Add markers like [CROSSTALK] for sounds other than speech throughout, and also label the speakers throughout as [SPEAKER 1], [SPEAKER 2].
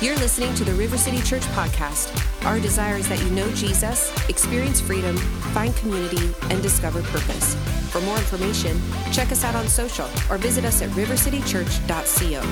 [SPEAKER 1] You're listening to the River City Church podcast. Our desire is that you know Jesus, experience freedom, find community, and discover purpose. For more information, check us out on social or visit us at rivercitychurch.co.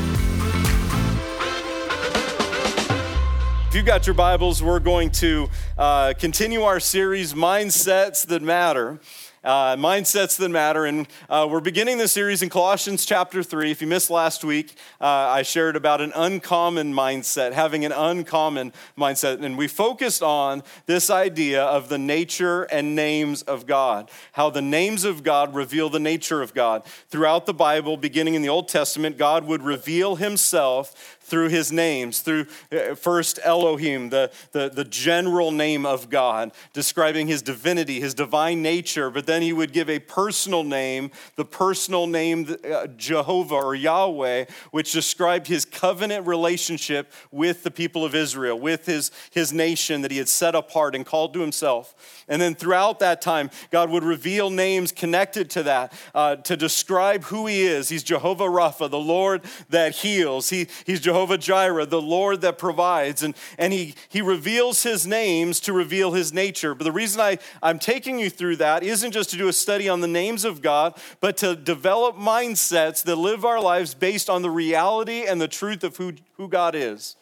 [SPEAKER 2] If you've got your Bibles, we're going to uh, continue our series, Mindsets That Matter uh, mindsets that matter. And uh, we're beginning the series in Colossians chapter 3. If you missed last week, uh, I shared about an uncommon mindset, having an uncommon mindset. And we focused on this idea of the nature and names of God, how the names of God reveal the nature of God. Throughout the Bible, beginning in the Old Testament, God would reveal himself through his names, through uh, first Elohim, the, the, the general name of God, describing his divinity, his divine nature, but then he would give a personal name, the personal name uh, Jehovah or Yahweh, which described his covenant relationship with the people of Israel, with his, his nation that he had set apart and called to himself. And then throughout that time, God would reveal names connected to that uh, to describe who he is. He's Jehovah Rapha, the Lord that heals. He, he's Jehovah Jireh, the Lord that provides. And, and he, he reveals his names to reveal his nature. But the reason I, I'm taking you through that isn't just to do a study on the names of God, but to develop mindsets that live our lives based on the reality and the truth of who, who God is.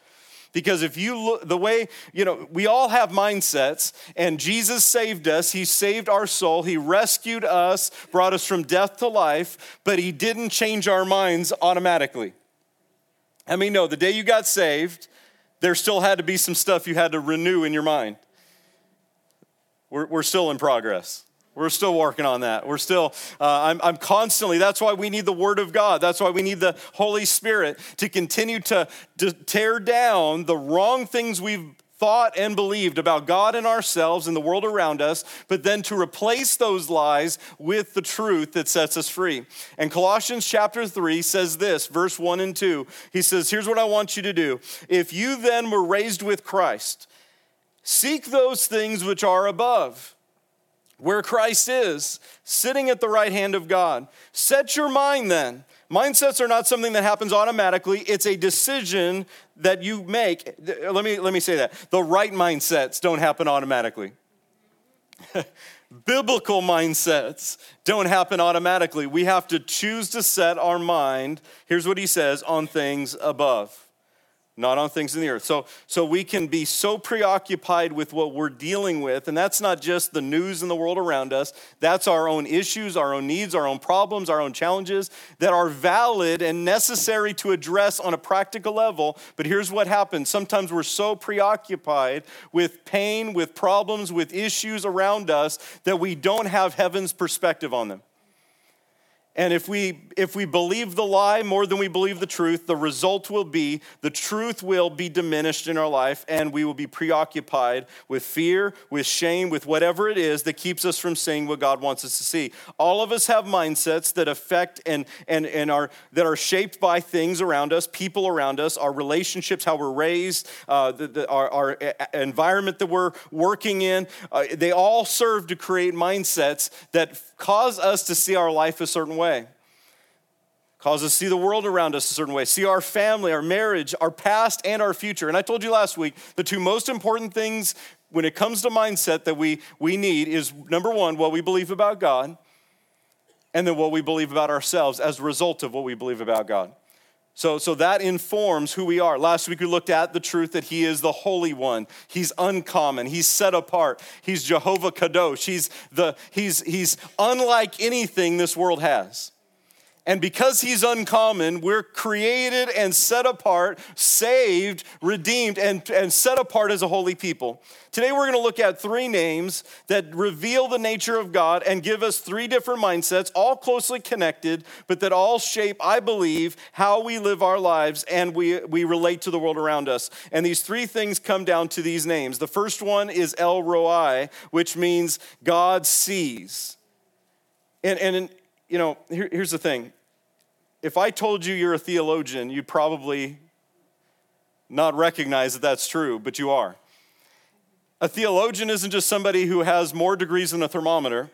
[SPEAKER 2] Because if you look, the way, you know, we all have mindsets, and Jesus saved us. He saved our soul. He rescued us, brought us from death to life, but He didn't change our minds automatically. I mean, no, the day you got saved, there still had to be some stuff you had to renew in your mind. We're, we're still in progress. We're still working on that. We're still, uh, I'm, I'm constantly, that's why we need the Word of God. That's why we need the Holy Spirit to continue to, to tear down the wrong things we've thought and believed about God and ourselves and the world around us, but then to replace those lies with the truth that sets us free. And Colossians chapter 3 says this, verse 1 and 2. He says, Here's what I want you to do. If you then were raised with Christ, seek those things which are above, where Christ is, sitting at the right hand of God. Set your mind then Mindsets are not something that happens automatically. It's a decision that you make. Let me, let me say that. The right mindsets don't happen automatically. [LAUGHS] Biblical mindsets don't happen automatically. We have to choose to set our mind, here's what he says, on things above not on things in the earth. So, so we can be so preoccupied with what we're dealing with, and that's not just the news in the world around us, that's our own issues, our own needs, our own problems, our own challenges that are valid and necessary to address on a practical level. But here's what happens sometimes we're so preoccupied with pain, with problems, with issues around us that we don't have heaven's perspective on them. And if we, if we believe the lie more than we believe the truth, the result will be the truth will be diminished in our life, and we will be preoccupied with fear, with shame, with whatever it is that keeps us from seeing what God wants us to see. All of us have mindsets that affect and, and, and are, that are shaped by things around us, people around us, our relationships, how we're raised, uh, the, the, our, our, environment that we're working in. Uh, they all serve to create mindsets that cause us to see our life a certain way. Cause us to see the world around us a certain way, see our family, our marriage, our past, and our future. And I told you last week the two most important things when it comes to mindset that we, we need is number one, what we believe about God, and then what we believe about ourselves as a result of what we believe about God. So, so that informs who we are. Last week we looked at the truth that He is the Holy One. He's uncommon. He's set apart. He's Jehovah Kadosh. He's, the, he's, he's unlike anything this world has. And because he's uncommon, we're created and set apart, saved, redeemed, and, and set apart as a holy people. Today, we're going to look at three names that reveal the nature of God and give us three different mindsets, all closely connected, but that all shape, I believe, how we live our lives and we, we relate to the world around us. And these three things come down to these names. The first one is El Roi, which means God sees. And, and you know, here, here's the thing. If I told you you're a theologian, you'd probably not recognize that that's true, but you are. A theologian isn't just somebody who has more degrees than a thermometer.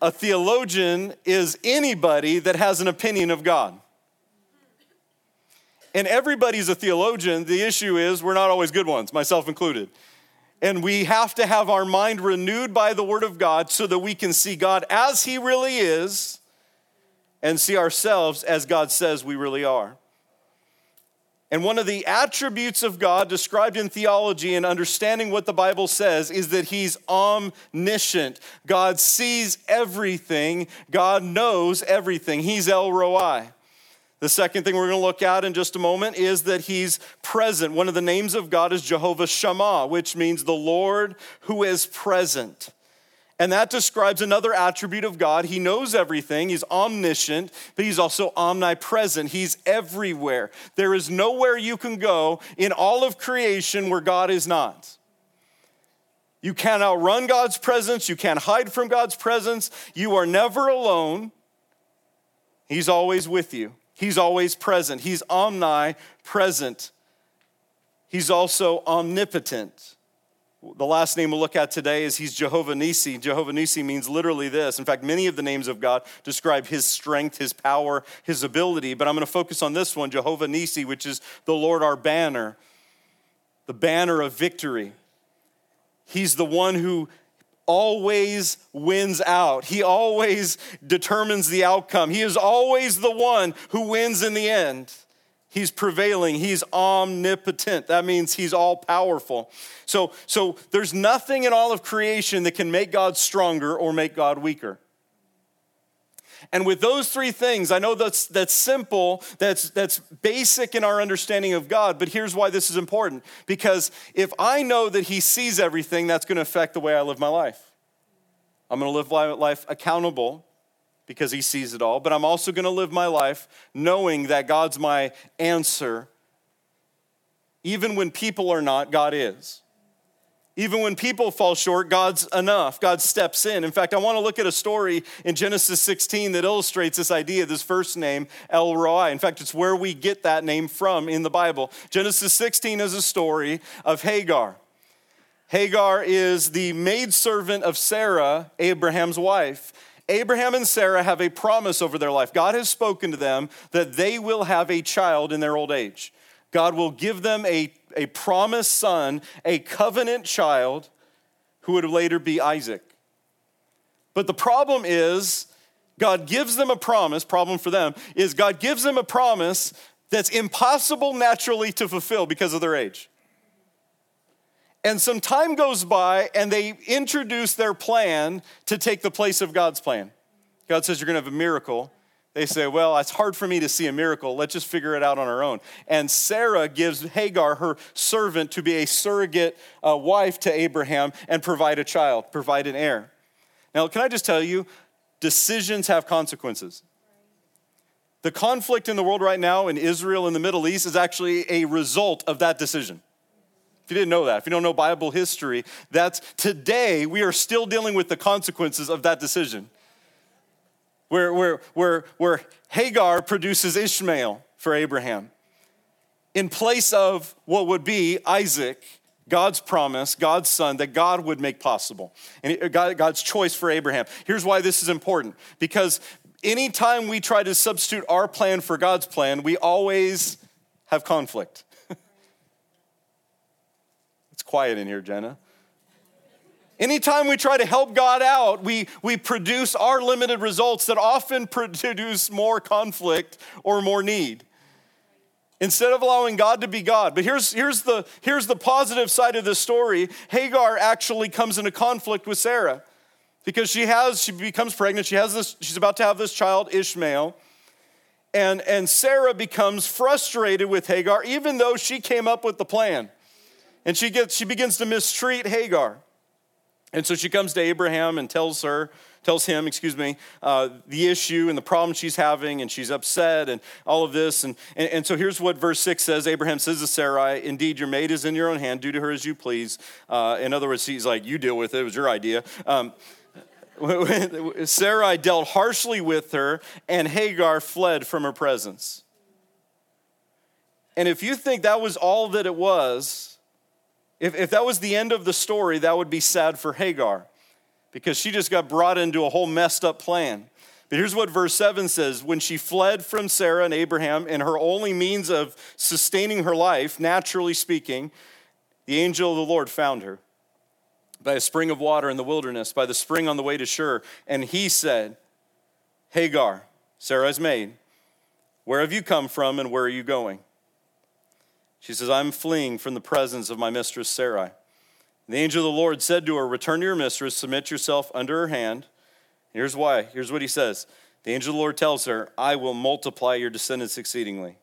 [SPEAKER 2] A theologian is anybody that has an opinion of God. And everybody's a theologian. The issue is we're not always good ones, myself included. And we have to have our mind renewed by the Word of God so that we can see God as He really is and see ourselves as God says we really are. And one of the attributes of God described in theology and understanding what the Bible says is that He's omniscient. God sees everything, God knows everything. He's El Roi. The second thing we're going to look at in just a moment is that he's present. One of the names of God is Jehovah Shammah, which means the Lord who is present. And that describes another attribute of God. He knows everything, He's omniscient, but He's also omnipresent. He's everywhere. There is nowhere you can go in all of creation where God is not. You can't outrun God's presence, you can't hide from God's presence. You are never alone, He's always with you. He's always present. He's omnipresent. He's also omnipotent. The last name we'll look at today is he's Jehovah Nisi. Jehovah Nisi means literally this. In fact, many of the names of God describe his strength, his power, his ability, but I'm going to focus on this one, Jehovah Nisi, which is the Lord our banner, the banner of victory. He's the one who always wins out. He always determines the outcome. He is always the one who wins in the end. He's prevailing. He's omnipotent. That means he's all powerful. So, so there's nothing in all of creation that can make God stronger or make God weaker. And with those three things, I know that's, that's simple, that's, that's basic in our understanding of God, but here's why this is important. Because if I know that He sees everything, that's going to affect the way I live my life. I'm going to live my life accountable because He sees it all, but I'm also going to live my life knowing that God's my answer. Even when people are not, God is. Even when people fall short, God's enough. God steps in. In fact, I want to look at a story in Genesis 16 that illustrates this idea, this first name, El Roi. In fact, it's where we get that name from in the Bible. Genesis 16 is a story of Hagar. Hagar is the maidservant of Sarah, Abraham's wife. Abraham and Sarah have a promise over their life. God has spoken to them that they will have a child in their old age. God will give them a a promised son, a covenant child who would later be Isaac. But the problem is, God gives them a promise, problem for them is God gives them a promise that's impossible naturally to fulfill because of their age. And some time goes by and they introduce their plan to take the place of God's plan. God says, You're gonna have a miracle. They say, Well, it's hard for me to see a miracle. Let's just figure it out on our own. And Sarah gives Hagar, her servant, to be a surrogate uh, wife to Abraham and provide a child, provide an heir. Now, can I just tell you, decisions have consequences. The conflict in the world right now in Israel and the Middle East is actually a result of that decision. If you didn't know that, if you don't know Bible history, that's today we are still dealing with the consequences of that decision where, where, where, where Hagar produces Ishmael for Abraham in place of what would be Isaac, God's promise, God's son that God would make possible, and God's choice for Abraham. Here's why this is important because anytime we try to substitute our plan for God's plan, we always have conflict. Quiet in here, Jenna. Anytime we try to help God out, we, we produce our limited results that often [LAUGHS] produce more conflict or more need. Instead of allowing God to be God. But here's, here's, the, here's the positive side of this story Hagar actually comes into conflict with Sarah because she has, she becomes pregnant, she has this, she's about to have this child, Ishmael. And, and Sarah becomes frustrated with Hagar, even though she came up with the plan. And she, gets, she begins to mistreat Hagar. And so she comes to Abraham and tells her, tells him, excuse me, uh, the issue and the problem she's having, and she's upset and all of this. And, and, and, so here's what verse 6 says Abraham says to Sarai, Indeed, your maid is in your own hand, do to her as you please. Uh, in other words, he's like, You deal with it, it was your idea. Um, [LAUGHS] Sarai dealt harshly with her, and Hagar fled from her presence. And if you think that was all that it was, if, if that was the end of the story, that would be sad for Hagar because she just got brought into a whole messed up plan. But here's what verse 7 says When she fled from Sarah and Abraham, and her only means of sustaining her life, naturally speaking, the angel of the Lord found her by a spring of water in the wilderness, by the spring on the way to Shur. And he said, Hagar, Sarah's maid, where have you come from and where are you going? She says, I'm fleeing from the presence of my mistress Sarai. And the angel of the Lord said to her, Return to your mistress, submit yourself under her hand. Here's why. Here's what he says The angel of the Lord tells her, I will multiply your descendants exceedingly,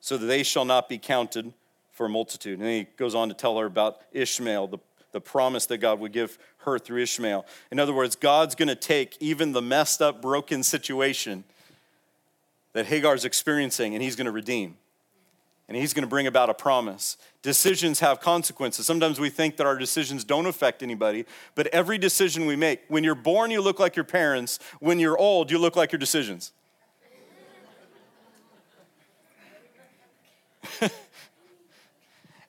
[SPEAKER 2] so that they shall not be counted for a multitude. And he goes on to tell her about Ishmael, the, the promise that God would give her through Ishmael. In other words, God's going to take even the messed up, broken situation that Hagar's experiencing, and he's going to redeem and he's going to bring about a promise. Decisions have consequences. Sometimes we think that our decisions don't affect anybody, but every decision we make, when you're born, you look like your parents. When you're old, you look like your decisions. [LAUGHS] and,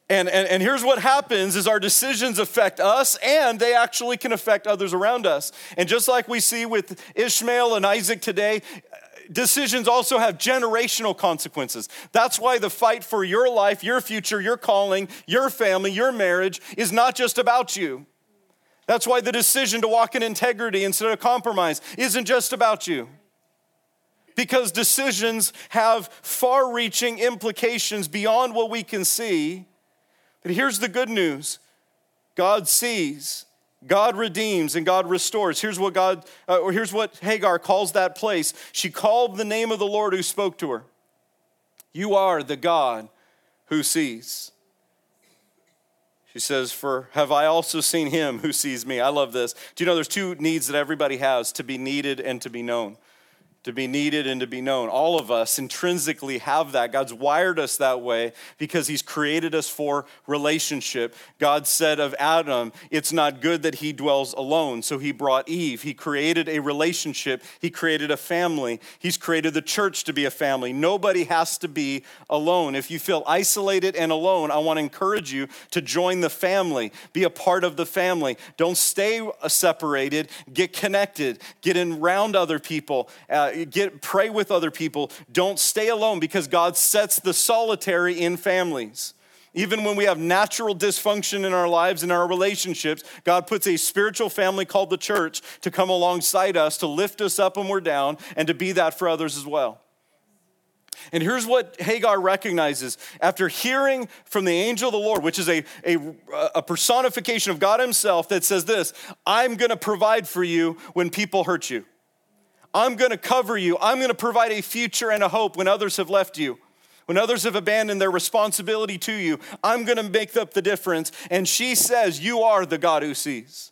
[SPEAKER 2] and, and here's what happens is our decisions affect us and they actually can affect others around us and just like we see with ishmael and isaac today decisions also have generational consequences. That's why the fight for your life, your future, your calling, your family, your marriage is not just about you. That's why the decision to walk in integrity instead of compromise isn't just about you. Because decisions have far reaching implications beyond what we can see. But here's the good news God sees God redeems and God restores. Here's what God, uh, or here's what Hagar calls that place. She called the name of the Lord who spoke to her. You are the God who sees. She says, For have I also seen him who sees me? I love this. Do you know there's two needs that everybody has to be needed and to be known? To be needed and to be known. All of us intrinsically have that. God's wired us that way because He's created us for relationship. God said of Adam, It's not good that he dwells alone. So He brought Eve. He created a relationship, He created a family. He's created the church to be a family. Nobody has to be alone. If you feel isolated and alone, I want to encourage you to join the family, be a part of the family. Don't stay separated, get connected, get in around other people. Uh, Uh, get pray with other people. Don't stay alone because God sets the solitary in families. Even when we have natural dysfunction in our lives and our relationships, God puts a spiritual family called the church to come alongside us, to lift us up when we're down, and to be that for others as well. And here's what Hagar recognizes after hearing from the angel of the Lord, which is a, a, a personification of God Himself that says this I'm gonna provide for you when people hurt you. I'm going to cover you. I'm going to provide a future and a hope when others have left you. When others have abandoned their responsibility to you, I'm going to make up the difference. And she says, You are the God who sees.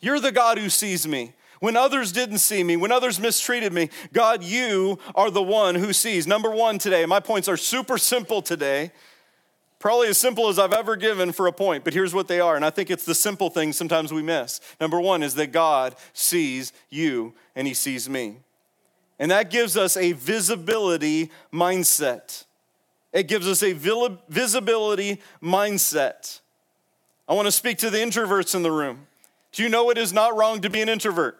[SPEAKER 2] You're the God who sees me. When others didn't see me, when others mistreated me, God, you are the one who sees. Number one today, my points are super simple today. Probably as simple as I've ever given for a point, but here's what they are. And I think it's the simple things sometimes we miss. Number one is that God sees you and he sees me. And that gives us a visibility mindset. It gives us a visibility mindset. I want to speak to the introverts in the room. Do you know it is not wrong to be an introvert?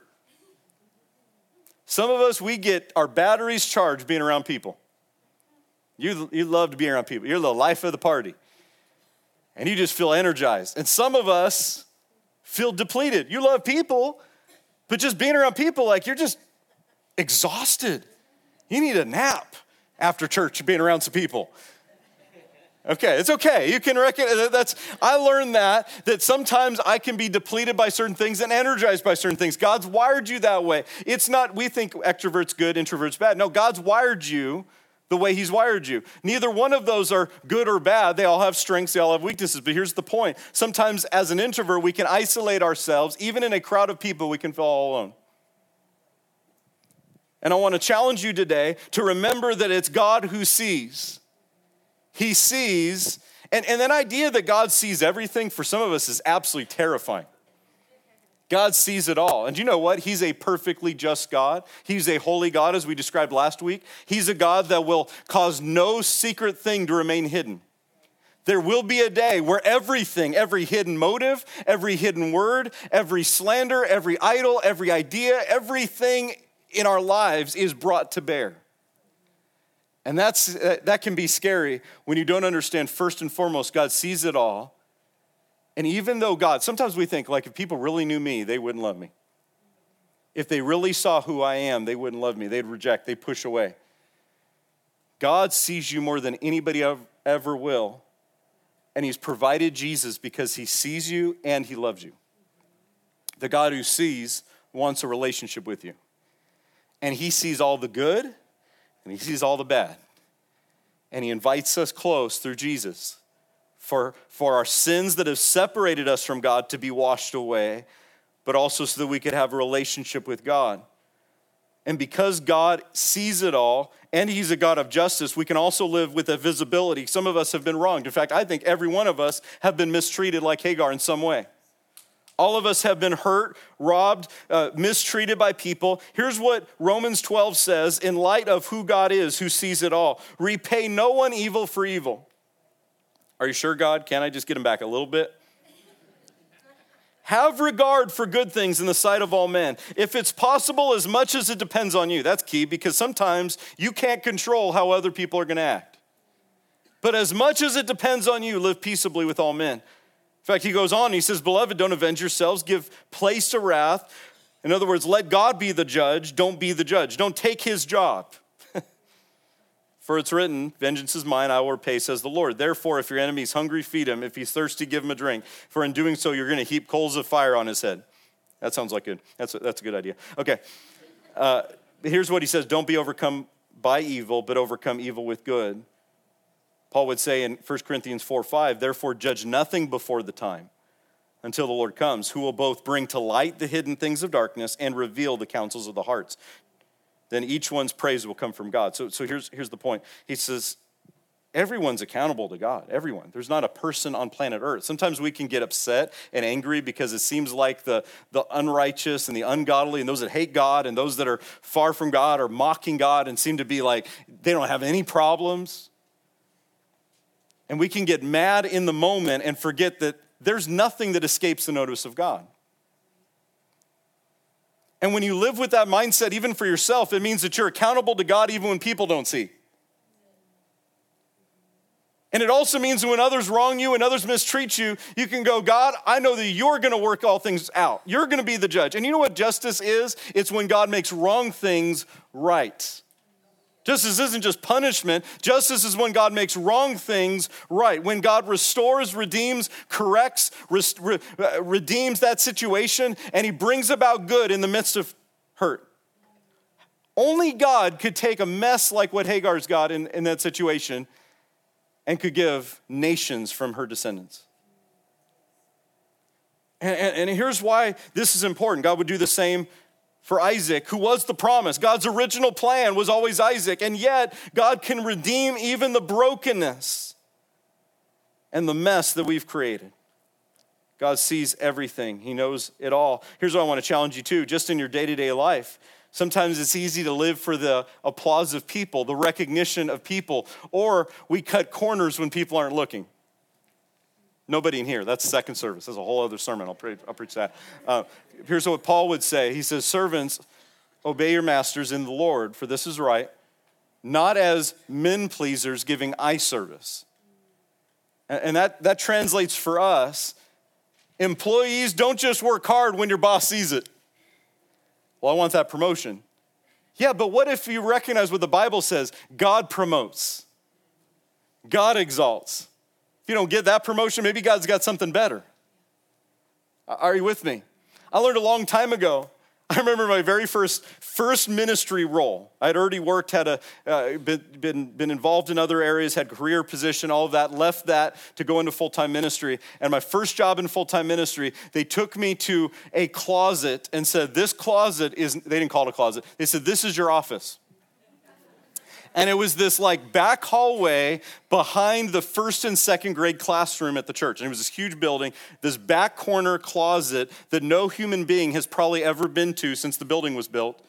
[SPEAKER 2] Some of us, we get our batteries charged being around people. You, you love to be around people. You're the life of the party. And you just feel energized. And some of us feel depleted. You love people, but just being around people, like you're just exhausted. You need a nap after church being around some people. Okay, it's okay. You can recognize uh, that's I learned that that sometimes I can be depleted by certain things and energized by certain things. God's wired you that way. It's not we think extroverts good, introverts bad. No, God's wired you the way He's wired you. Neither one of those are good or bad. They all have strengths, they all have weaknesses. But here's the point sometimes, as an introvert, we can isolate ourselves. Even in a crowd of people, we can feel all alone. And I want to challenge you today to remember that it's God who sees. He sees, and, and that idea that God sees everything for some of us is absolutely terrifying. God sees it all. And you know what? He's a perfectly just God. He's a holy God, as we described last week. He's a God that will cause no secret thing to remain hidden. There will be a day where everything, every hidden motive, every hidden word, every slander, every idol, every idea, everything in our lives is brought to bear. And that's, uh, that can be scary when you don't understand, first and foremost, God sees it all. And even though God, sometimes we think, like, if people really knew me, they wouldn't love me. If they really saw who I am, they wouldn't love me. They'd reject, they'd push away. God sees you more than anybody ever will. And He's provided Jesus because He sees you and He loves you. The God who sees wants a relationship with you. And He sees all the good and He sees all the bad. And He invites us close through Jesus for, for our sins that have separated us from God to be washed away, but also so that we could have a relationship with God. And because God sees it all and He's a God of justice, we can also live with a visibility. Some of us have been wronged. In fact, I think every one of us have been mistreated like Hagar in some way. All of us have been hurt, robbed, uh, mistreated by people. Here's what Romans 12 says in light of who God is, who sees it all repay no one evil for evil. Are you sure, God? Can I just get him back a little bit? Have regard for good things in the sight of all men. If it's possible, as much as it depends on you. That's key because sometimes you can't control how other people are going to act. But as much as it depends on you, live peaceably with all men. In fact, he goes on, he says, Beloved, don't avenge yourselves, give place to wrath. In other words, let God be the judge, don't be the judge. Don't take his job. For it's written, Vengeance is mine, I will repay, says the Lord. Therefore, if your enemy is hungry, feed him. If he's thirsty, give him a drink. For in doing so, you're going to heap coals of fire on his head. That sounds like good. That's a, that's a good idea. Okay. Uh, here's what he says Don't be overcome by evil, but overcome evil with good. Paul would say in 1 Corinthians 4 5, therefore judge nothing before the time until the Lord comes, who will both bring to light the hidden things of darkness and reveal the counsels of the hearts. Then each one's praise will come from God. So, so here's, here's the point. He says, everyone's accountable to God. Everyone. There's not a person on planet Earth. Sometimes we can get upset and angry because it seems like the, the unrighteous and the ungodly and those that hate God and those that are far from God are mocking God and seem to be like they don't have any problems. And we can get mad in the moment and forget that there's nothing that escapes the notice of God. And when you live with that mindset, even for yourself, it means that you're accountable to God even when people don't see. And it also means when others wrong you and others mistreat you, you can go, God, I know that you're going to work all things out. You're going to be the judge. And you know what justice is? It's when God makes wrong things right. Justice isn't just punishment. Justice is when God makes wrong things right. When God restores, redeems, corrects, re- uh, redeems that situation, and He brings about good in the midst of hurt. Only God could take a mess like what Hagar's got in, in that situation and could give nations from her descendants. And, and, and here's why this is important God would do the same for Isaac, who was the promise. God's original plan was always Isaac, and yet God can redeem even the brokenness and the mess that we've created. God sees everything, He knows it all. Here's what I want to challenge you to just in your day to day life. Sometimes it's easy to live for the applause of people, the recognition of people, or we cut corners when people aren't looking. Nobody in here. That's second service. That's a whole other sermon. I'll, pre- I'll preach that. Uh, here's what Paul would say He says, Servants, obey your masters in the Lord, for this is right, not as men pleasers giving eye service. And that, that translates for us employees don't just work hard when your boss sees it. Well, I want that promotion. Yeah, but what if you recognize what the Bible says? God promotes, God exalts. You don't get that promotion, maybe God's got something better. Are you with me? I learned a long time ago. [LAUGHS] I remember my very first first ministry role. I had already worked, had a, uh, been, been, been involved in other areas, had career position, all of that, left that to go into full time ministry. And my first job in full time ministry, they took me to a closet and said, This closet is, they didn't call it a closet, they said, This is your office and it was this like back hallway behind the first and second grade classroom at the church. And it was this huge building, this back corner closet that no human being has probably ever been to since the building was built.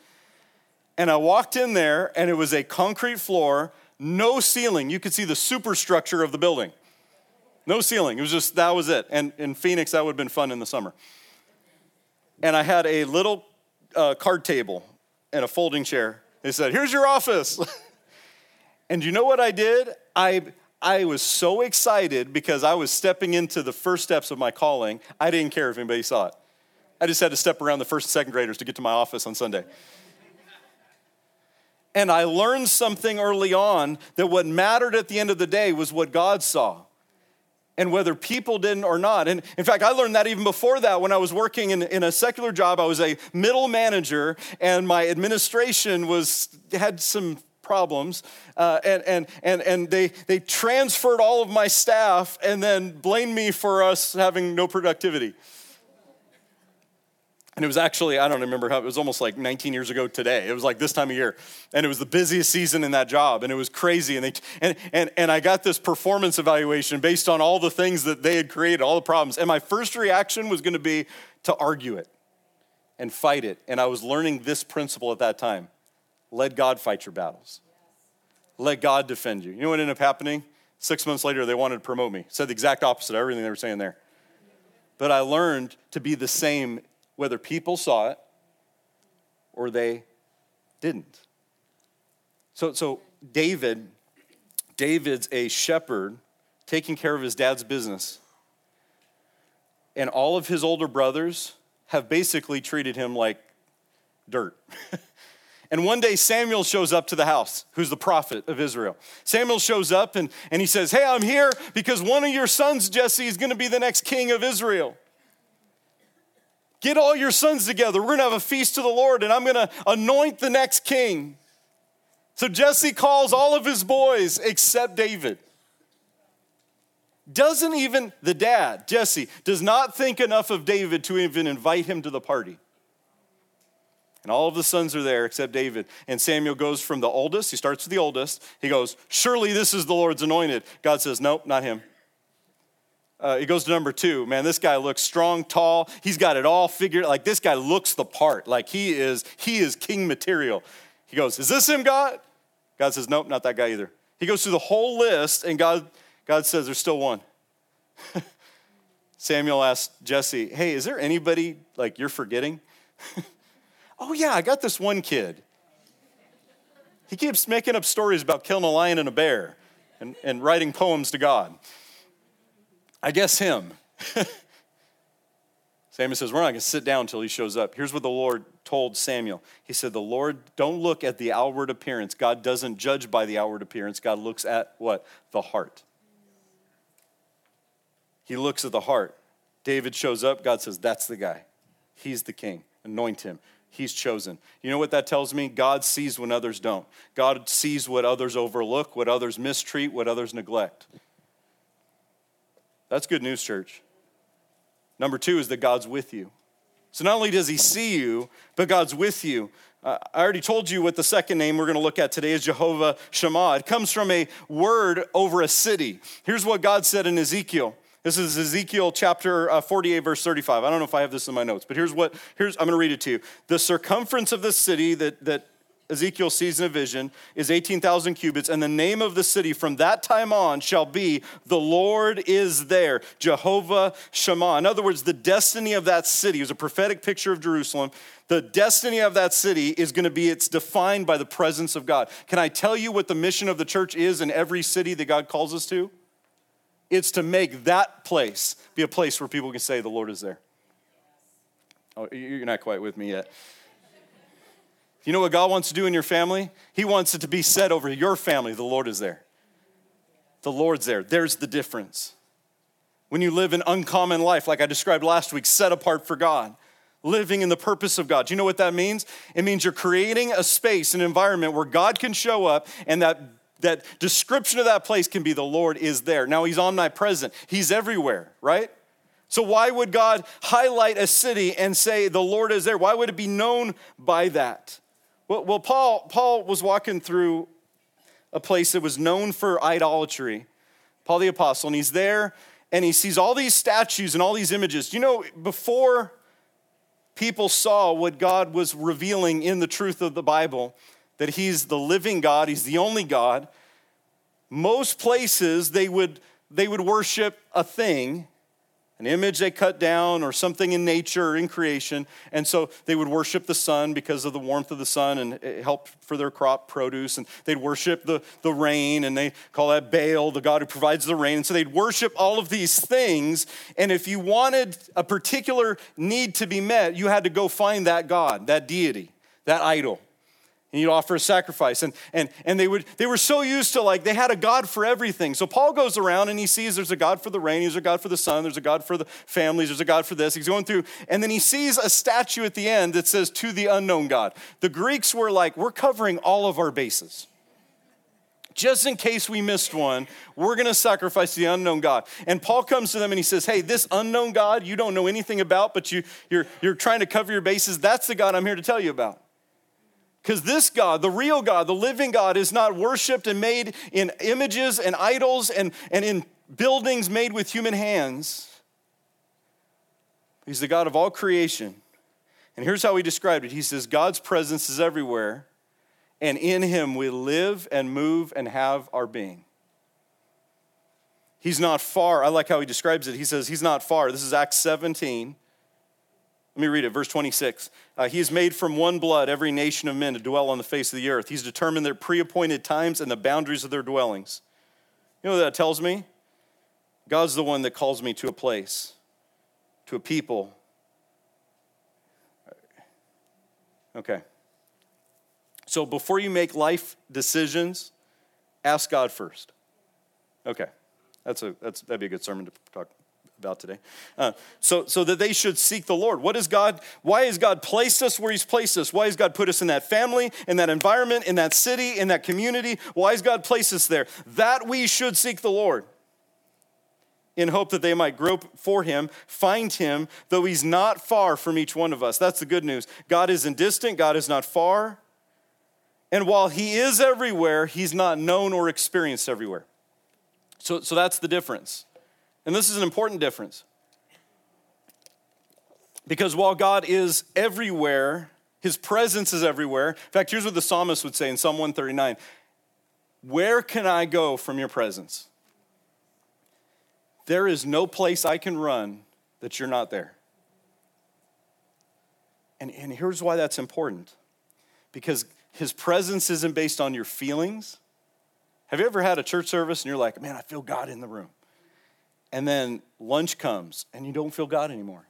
[SPEAKER 2] And I walked in there, and it was a concrete floor, no ceiling. You could see the superstructure of the building. No ceiling. It was just, that was it. And in Phoenix, that would have been fun in the summer. And I had a little uh, card table and a folding chair. They said, Here's your office. [LAUGHS] and you know what I did? I, I was so excited because I was stepping into the first steps of my calling. I didn't care if anybody saw it. I just had to step around the first and second graders to get to my office on Sunday. And I learned something early on that what mattered at the end of the day was what God saw and whether people didn't or not. And in fact, I learned that even before that when I was working in, in a secular job. I was a middle manager, and my administration was had some problems. Uh, and and, and, and they, they transferred all of my staff and then blamed me for us having no productivity. And it was actually, I don't remember how, it was almost like 19 years ago today. It was like this time of year. And it was the busiest season in that job. And it was crazy. And, they, and, and, and I got this performance evaluation based on all the things that they had created, all the problems. And my first reaction was going to be to argue it and fight it. And I was learning this principle at that time let God fight your battles, let God defend you. You know what ended up happening? Six months later, they wanted to promote me. Said the exact opposite of everything they were saying there. But I learned to be the same whether people saw it or they didn't. So, so David, David's a shepherd taking care of his dad's business. And all of his older brothers have basically treated him like dirt. [LAUGHS] and one day Samuel shows up to the house, who's the prophet of Israel. Samuel shows up and, and he says, Hey, I'm here because one of your sons, Jesse, is going to be the next king of Israel. Get all your sons together. We're going to have a feast to the Lord, and I'm going to anoint the next king. So Jesse calls all of his boys except David. Doesn't even, the dad, Jesse, does not think enough of David to even invite him to the party. And all of the sons are there except David. And Samuel goes from the oldest, he starts with the oldest. He goes, Surely this is the Lord's anointed. God says, Nope, not him. Uh, he goes to number two. Man, this guy looks strong, tall. He's got it all figured. Like this guy looks the part. Like he is, he is king material. He goes, "Is this him, God?" God says, "Nope, not that guy either." He goes through the whole list, and God, God says, "There's still one." [LAUGHS] Samuel asked Jesse, "Hey, is there anybody like you're forgetting?" [LAUGHS] oh yeah, I got this one kid. He keeps making up stories about killing a lion and a bear, and, and writing poems to God. I guess him. [LAUGHS] Samuel says, We're not going to sit down until he shows up. Here's what the Lord told Samuel He said, The Lord, don't look at the outward appearance. God doesn't judge by the outward appearance. God looks at what? The heart. He looks at the heart. David shows up. God says, That's the guy. He's the king. Anoint him. He's chosen. You know what that tells me? God sees when others don't. God sees what others overlook, what others mistreat, what others neglect. That's good news, church. Number two is that God's with you. So not only does he see you, but God's with you. Uh, I already told you what the second name we're going to look at today is Jehovah Shammah. It comes from a word over a city. Here's what God said in Ezekiel. This is Ezekiel chapter uh, 48, verse 35. I don't know if I have this in my notes, but here's what, here's, I'm going to read it to you. The circumference of the city that, that Ezekiel sees in a vision is 18,000 cubits, and the name of the city from that time on shall be the Lord is there, Jehovah Shammah. In other words, the destiny of that city is a prophetic picture of Jerusalem. The destiny of that city is going to be it's defined by the presence of God. Can I tell you what the mission of the church is in every city that God calls us to? It's to make that place be a place where people can say the Lord is there. Oh, you're not quite with me yet. You know what God wants to do in your family? He wants it to be said over your family the Lord is there. The Lord's there. There's the difference. When you live an uncommon life, like I described last week, set apart for God, living in the purpose of God. Do you know what that means? It means you're creating a space, an environment where God can show up and that that description of that place can be the Lord is there. Now, He's omnipresent, He's everywhere, right? So, why would God highlight a city and say the Lord is there? Why would it be known by that? Well, well Paul, Paul was walking through a place that was known for idolatry, Paul the Apostle, and he's there and he sees all these statues and all these images. You know, before people saw what God was revealing in the truth of the Bible, that he's the living God, he's the only God, most places they would, they would worship a thing an image they cut down or something in nature or in creation. And so they would worship the sun because of the warmth of the sun and it helped for their crop produce. And they'd worship the, the rain and they call that Baal, the God who provides the rain. And so they'd worship all of these things. And if you wanted a particular need to be met, you had to go find that God, that deity, that idol and you'd offer a sacrifice. And, and, and they, would, they were so used to like they had a god for everything. So paul goes around and he sees there's a god for the rain there's a god for the sun there's a god for the families there's a god for this. He's going through and then he sees a statue at the end that says to the unknown god. The greeks were like we're covering all of our bases. Just in case we missed one, we're going to sacrifice the unknown God. And Paul comes to them and he says, Hey, this unknown God you don't know anything about, but you, you're, you're trying to cover your bases, that's the God I'm here to tell you about. Because this God, the real God, the living God, is not worshiped and made in images and idols and, and in buildings made with human hands. He's the God of all creation. And here's how he described it He says, God's presence is everywhere, and in him we live and move and have our being. He's not far. I like how he describes it. He says, He's not far. This is Acts 17. Let me read it, verse 26. Uh, he has made from one blood every nation of men to dwell on the face of the earth. He's determined their pre appointed times and the boundaries of their dwellings. You know what that tells me? God's the one that calls me to a place, to a people. Okay. So before you make life decisions, ask God first. Okay. That's a, that's, that'd be a good sermon to talk about today. Uh, so, so that they should seek the Lord. What is God? Why has God placed us where He's placed us? Why has God put us in that family, in that environment, in that city, in that community? Why has God placed us there? That we should seek the Lord in hope that they might grope for him, find him, though he's not far from each one of us. That's the good news. God isn't distant, God is not far. And while he is everywhere, he's not known or experienced everywhere. So, so that's the difference. And this is an important difference. Because while God is everywhere, his presence is everywhere. In fact, here's what the psalmist would say in Psalm 139 Where can I go from your presence? There is no place I can run that you're not there. And, and here's why that's important because his presence isn't based on your feelings. Have you ever had a church service and you're like, man, I feel God in the room? And then lunch comes and you don't feel God anymore.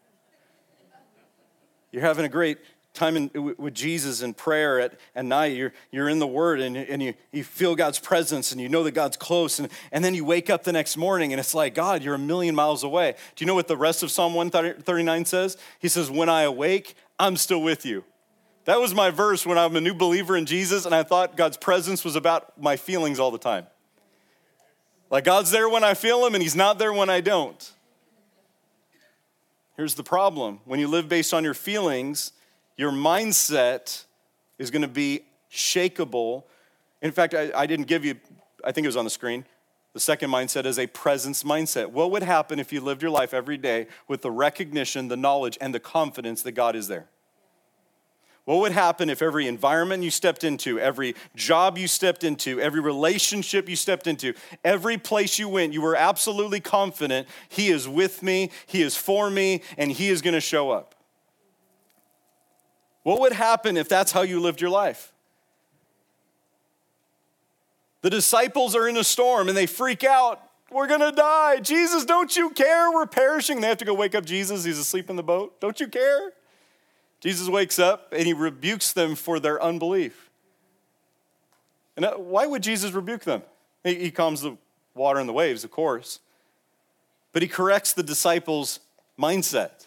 [SPEAKER 2] You're having a great time in, with Jesus in prayer at, at night. You're, you're in the Word and, and you, you feel God's presence and you know that God's close. And, and then you wake up the next morning and it's like, God, you're a million miles away. Do you know what the rest of Psalm 139 says? He says, When I awake, I'm still with you. That was my verse when I'm a new believer in Jesus and I thought God's presence was about my feelings all the time. Like God's there when I feel Him and He's not there when I don't. Here's the problem when you live based on your feelings, your mindset is going to be shakable. In fact, I, I, didn't give you, I think it was on the screen. The second mindset is a presence mindset. What would happen if you lived your life every day with the recognition, the knowledge, and the confidence that God is there? What would happen if every environment you stepped into, every job you stepped into, every relationship you stepped into, every place you went, you were absolutely confident He is with me, He is for me, and He is going to show up? What would happen if that's how you lived your life? The disciples are in a storm and they freak out. We're going to die. Jesus, don't you care? We're perishing. They have to go wake up Jesus. He's asleep in the boat. Don't you care? Jesus wakes up and he rebukes them for their unbelief. And uh, why would Jesus rebuke them? He calms the water and the waves, of course. But he corrects the disciples' mindset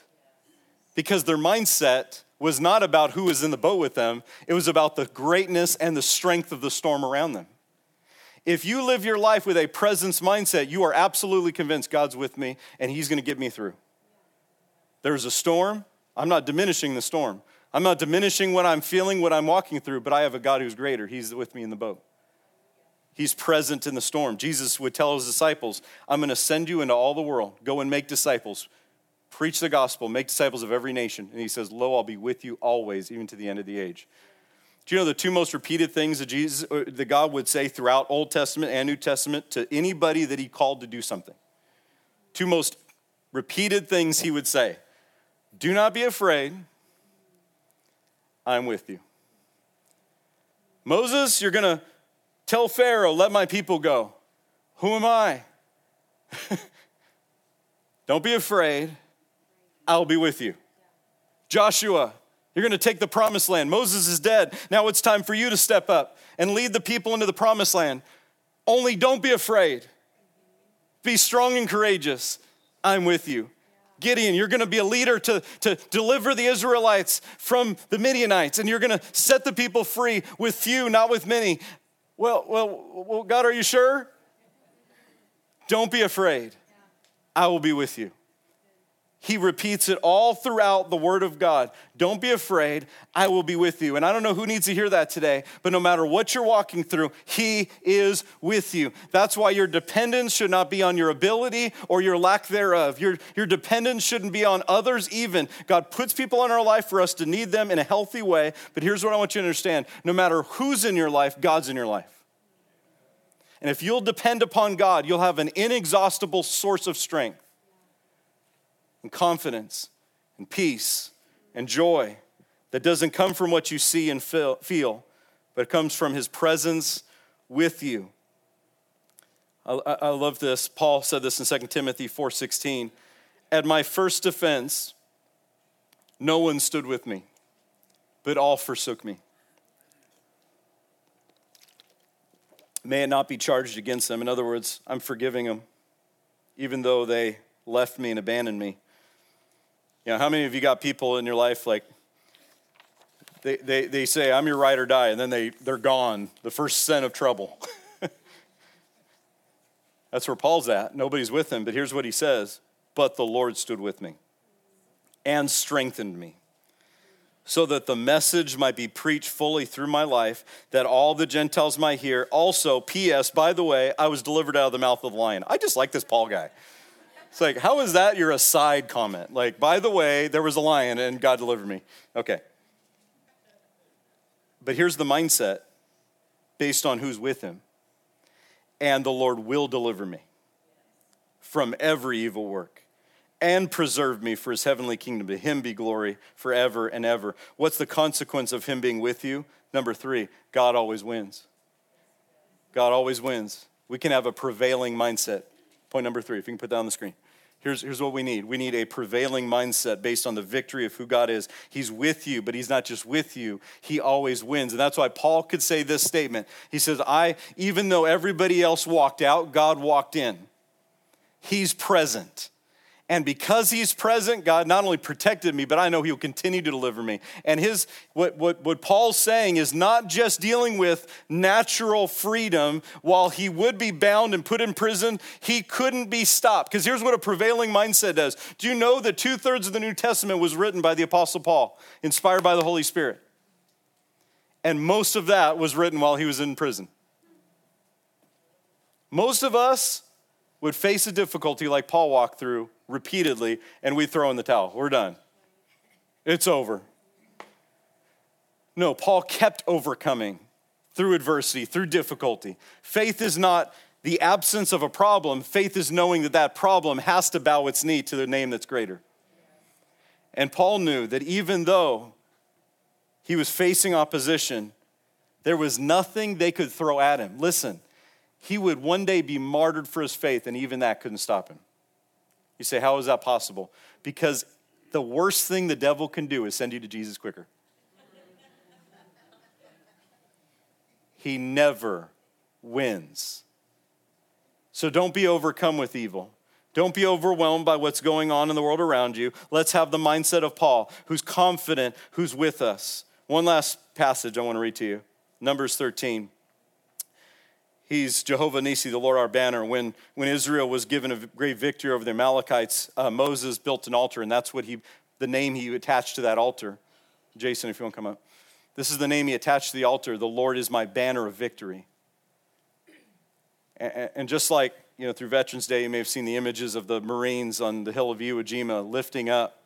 [SPEAKER 2] because their mindset was not about who was in the boat with them, it was about the greatness and the strength of the storm around them. If you live your life with a presence mindset, you are absolutely convinced God's with me and he's going to get me through. There's a storm, I'm not diminishing the storm. I'm not diminishing what I'm feeling, what I'm walking through, but I have a God who's greater. He's with me in the boat. He's present in the storm. Jesus would tell his disciples, I'm going to send you into all the world. Go and make disciples. Preach the gospel, make disciples of every nation. And he says, Lo, I'll be with you always, even to the end of the age. Do you know the two most repeated things that Jesus uh, that God would say throughout Old Testament and New Testament to anybody that he called to do something? Two most repeated things he would say Do not be afraid, I'm with you. Moses, you're going to tell Pharaoh, let my people go. Who am I? [LAUGHS] Don't be afraid, I'll be with you. Joshua, you're going to take the promised land. Moses is dead. Now it's time for you to step up and lead the people into the promised land. Only don't be afraid. Be strong and courageous. I'm with you. Gideon, you're going to be a leader to, to deliver the Israelites from the Midianites, and you're going to set the people free with few, not with many. Well, well, well, God, are you sure? Don't be afraid. I will be with you. He repeats it all throughout the Word of God. Don't be afraid, I will be with you. And I don't know who needs to hear that today, but no matter what you're walking through, He is with you. That's why your dependence should not be on your ability or your lack thereof. Your, your dependence shouldn't be on others, even. God puts people in our life for us to need them in a healthy way. But here's what I want you to understand no matter who's in your life, God's in your life. And if you'll depend upon God, you'll have an inexhaustible source of strength and confidence and peace and joy that doesn't come from what you see and feel, but it comes from his presence with you. I, I love this. Paul said this in 2 Timothy 4:16. At my first defense, no one stood with me, but all forsook me. May it not be charged against them. In other words, I'm forgiving them, even though they left me and abandoned me. You know, how many of you got people in your life like they, they, they say, I'm your ride or die, and then they, they're gone, the first scent of trouble. [LAUGHS] That's where Paul's at. Nobody's with him, but here's what he says But the Lord stood with me and strengthened me, so that the message might be preached fully through my life, that all the Gentiles might hear. Also, P.S., by the way, I was delivered out of the mouth of the lion. I just like this Paul guy. It's like, how is that your aside comment? Like, by the way, there was a lion and God delivered me. Okay. But here's the mindset based on who's with him. And the Lord will deliver me from every evil work and preserve me for his heavenly kingdom. To him be glory forever and ever. What's the consequence of him being with you? Number three, God always wins. God always wins. We can have a prevailing mindset. Point number three, if you can put that on the screen. Here's, here's what we need we need a prevailing mindset based on the victory of who God is. He's with you, but He's not just with you, He always wins. And that's why Paul could say this statement. He says, I, even though everybody else walked out, God walked in. He's present. And because he's present, God not only protected me, but I know he'll continue to deliver me. And his what, what, what Paul's saying is not just dealing with natural freedom. While he would be bound and put in prison, he couldn't be stopped. Because here's what a prevailing mindset does. Do you know that two-thirds of the New Testament was written by the Apostle Paul, inspired by the Holy Spirit? And most of that was written while he was in prison. Most of us would face a difficulty like Paul walked through repeatedly, and we throw in the towel. We're done. It's over. No, Paul kept overcoming through adversity, through difficulty. Faith is not the absence of a problem, faith is knowing that that problem has to bow its knee to the name that's greater. And Paul knew that even though he was facing opposition, there was nothing they could throw at him. Listen, he would one day be martyred for his faith, and even that couldn't stop him. You say, How is that possible? Because the worst thing the devil can do is send you to Jesus quicker. he never wins. So don't be overcome with evil. Don't be overwhelmed by what's going on in the world around you. Let's have the mindset of Paul, who's confident, who's with us. One last passage I want to read to you Numbers 13. He's Jehovah Nisi, the Lord our banner. When, when Israel was given a great victory over the Amalekites, uh, Moses built an altar, and that's what he, the name he attached to that altar. Jason, if you want to come up. This is the name he attached to the altar. The Lord is my banner of victory. And, and just like, you know, through Veterans Day, you may have seen the images of the Marines on the hill of Iwo Jima lifting up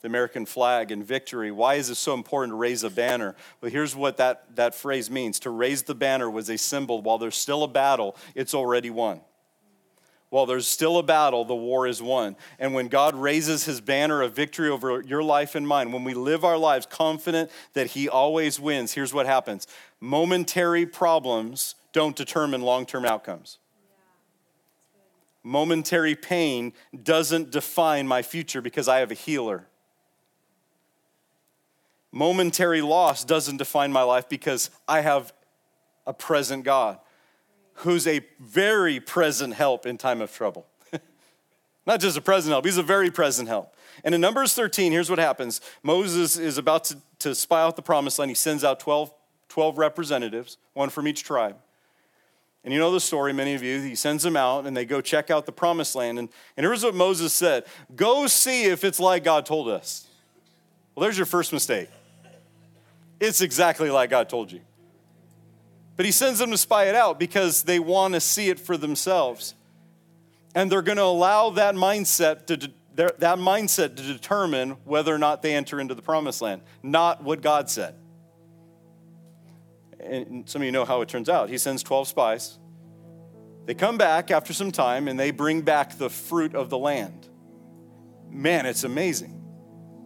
[SPEAKER 2] the American flag and victory. Why is it so important to raise a banner? Well, here's what that, that phrase means to raise the banner was a symbol while there's still a battle, it's already won. while there's still a battle, the war is won. And when God raises his banner of victory over your life and mine, when we live our lives confident that he always wins, here's what happens momentary problems don't determine long term outcomes. Momentary pain doesn't define my future because I have a healer. Momentary loss doesn't define my life because I have a present God who's a very present help in time of trouble. [LAUGHS] Not just a present help, he's a very present help. And in Numbers 13, here's what happens Moses is about to, to spy out the promised land. He sends out 12, 12 representatives, one from each tribe. And you know the story, many of you. He sends them out and they go check out the promised land. And, and here's what Moses said Go see if it's like God told us. Well, there's your first mistake. It's exactly like God told you. But he sends them to spy it out because they want to see it for themselves. And they're going to allow that mindset to that mindset to determine whether or not they enter into the promised land, not what God said. And some of you know how it turns out. He sends 12 spies. They come back after some time and they bring back the fruit of the land. Man, it's amazing.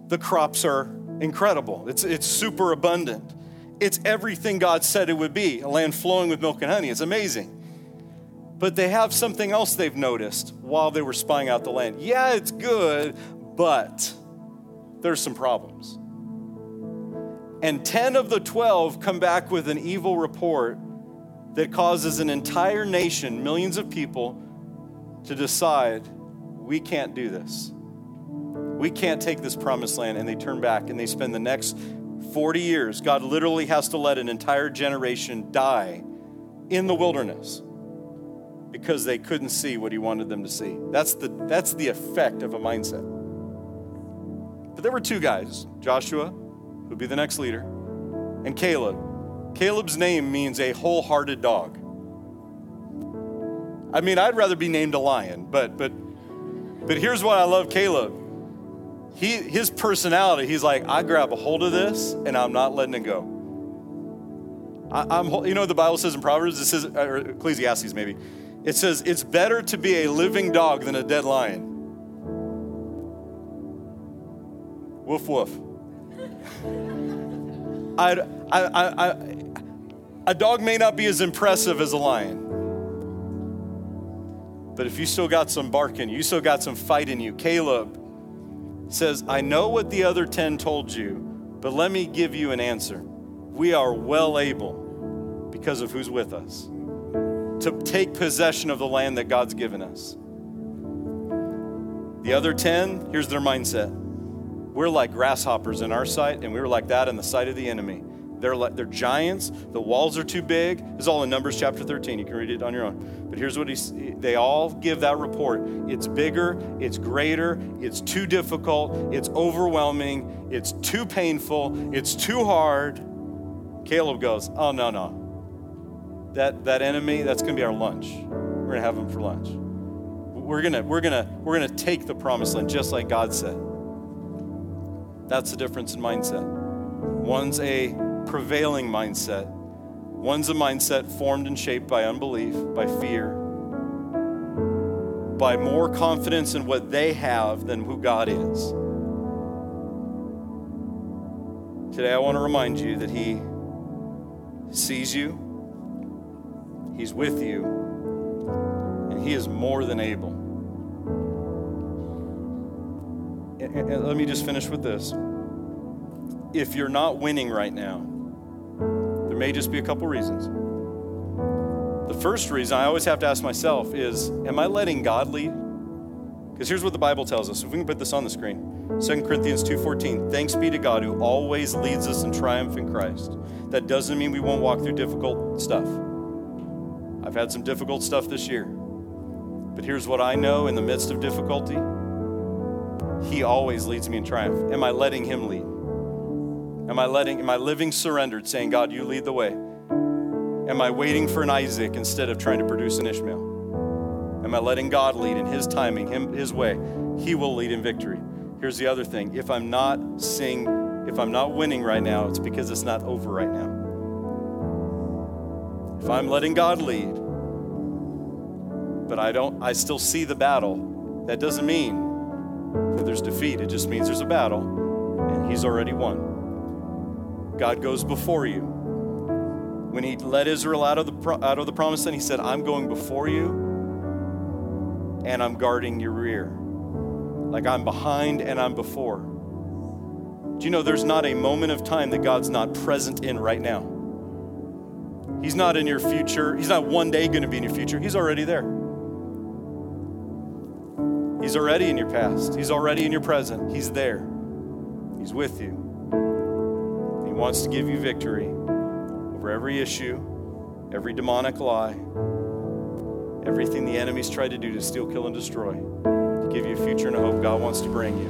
[SPEAKER 2] The crops are incredible, it's, it's super abundant. It's everything God said it would be a land flowing with milk and honey. It's amazing. But they have something else they've noticed while they were spying out the land. Yeah, it's good, but there's some problems. And 10 of the 12 come back with an evil report that causes an entire nation, millions of people, to decide we can't do this. We can't take this promised land. And they turn back and they spend the next 40 years, God literally has to let an entire generation die in the wilderness because they couldn't see what he wanted them to see. That's the, that's the effect of a mindset. But there were two guys Joshua, who'd be the next leader, and Caleb. Caleb's name means a wholehearted dog. I mean, I'd rather be named a lion, but, but, but here's what I love Caleb he, his personality, he's like, I grab a hold of this and I'm not letting it go. I, am you know the Bible says in Proverbs? It says, or Ecclesiastes maybe. It says, it's better to be a living dog than a dead lion. Woof woof. [LAUGHS] I, I, I, a dog may not be as impressive as a lion. But if you still got some bark in you, you still got some fight in you. Caleb says, I know what the other 10 told you, but let me give you an answer. We are well able, because of who's with us, to take possession of the land that God's given us. The other 10, here's their mindset. We're like grasshoppers in our sight, and we were like that in the sight of the enemy. They're, like, they're giants. The walls are too big. This is all in Numbers chapter 13. You can read it on your own. But here's what he, they all give that report it's bigger, it's greater, it's too difficult, it's overwhelming, it's too painful, it's too hard. Caleb goes, Oh, no, no. That, that enemy, that's going to be our lunch. We're going to have them for lunch. We're going to we're gonna, we're gonna take the promised land just like God said. That's the difference in mindset. One's a prevailing mindset. One's a mindset formed and shaped by unbelief, by fear, by more confidence in what they have than who God is. Today, I want to remind you that He sees you, He's with you, and He is more than able. And let me just finish with this. If you're not winning right now, may just be a couple reasons. The first reason I always have to ask myself is Am I letting God lead? Because here's what the Bible tells us. If we can put this on the screen 2 Corinthians 2.14 Thanks be to God who always leads us in triumph in Christ. That doesn't mean we won't walk through difficult stuff. I've had some difficult stuff this year. But here's what I know in the midst of difficulty He always leads me in triumph. Am I letting Him lead? Am I letting, am I living surrendered, saying, God, you lead the way? Am I waiting for an Isaac instead of trying to produce an Ishmael? Am I letting God lead in His timing, him, His way? He will lead in victory. Here's the other thing if I'm not seeing, if I'm not winning right now, it's because it's not over right now. If I'm letting God lead, but I don't I still see the battle. That doesn't mean that there's defeat. It just means there's a battle and he's already won. God goes before you. When he led Israel out of the out of the promised land, he said, "I'm going before you and I'm guarding your rear." Like I'm behind and I'm before. Do you know there's not a moment of time that God's not present in right now? He's not in your future. He's not one day going to be in your future. He's already there. He's already in your past. He's already in your present. He's there. He's with you. Wants to give you victory over every issue, every demonic lie, everything the enemy's tried to do to steal, kill, and destroy, to give you a future and a hope God wants to bring you.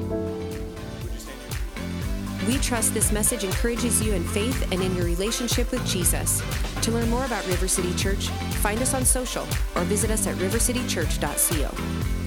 [SPEAKER 1] We trust this message encourages you in faith and in your relationship with Jesus. To learn more about River City Church, find us on social or visit us at rivercitychurch.co.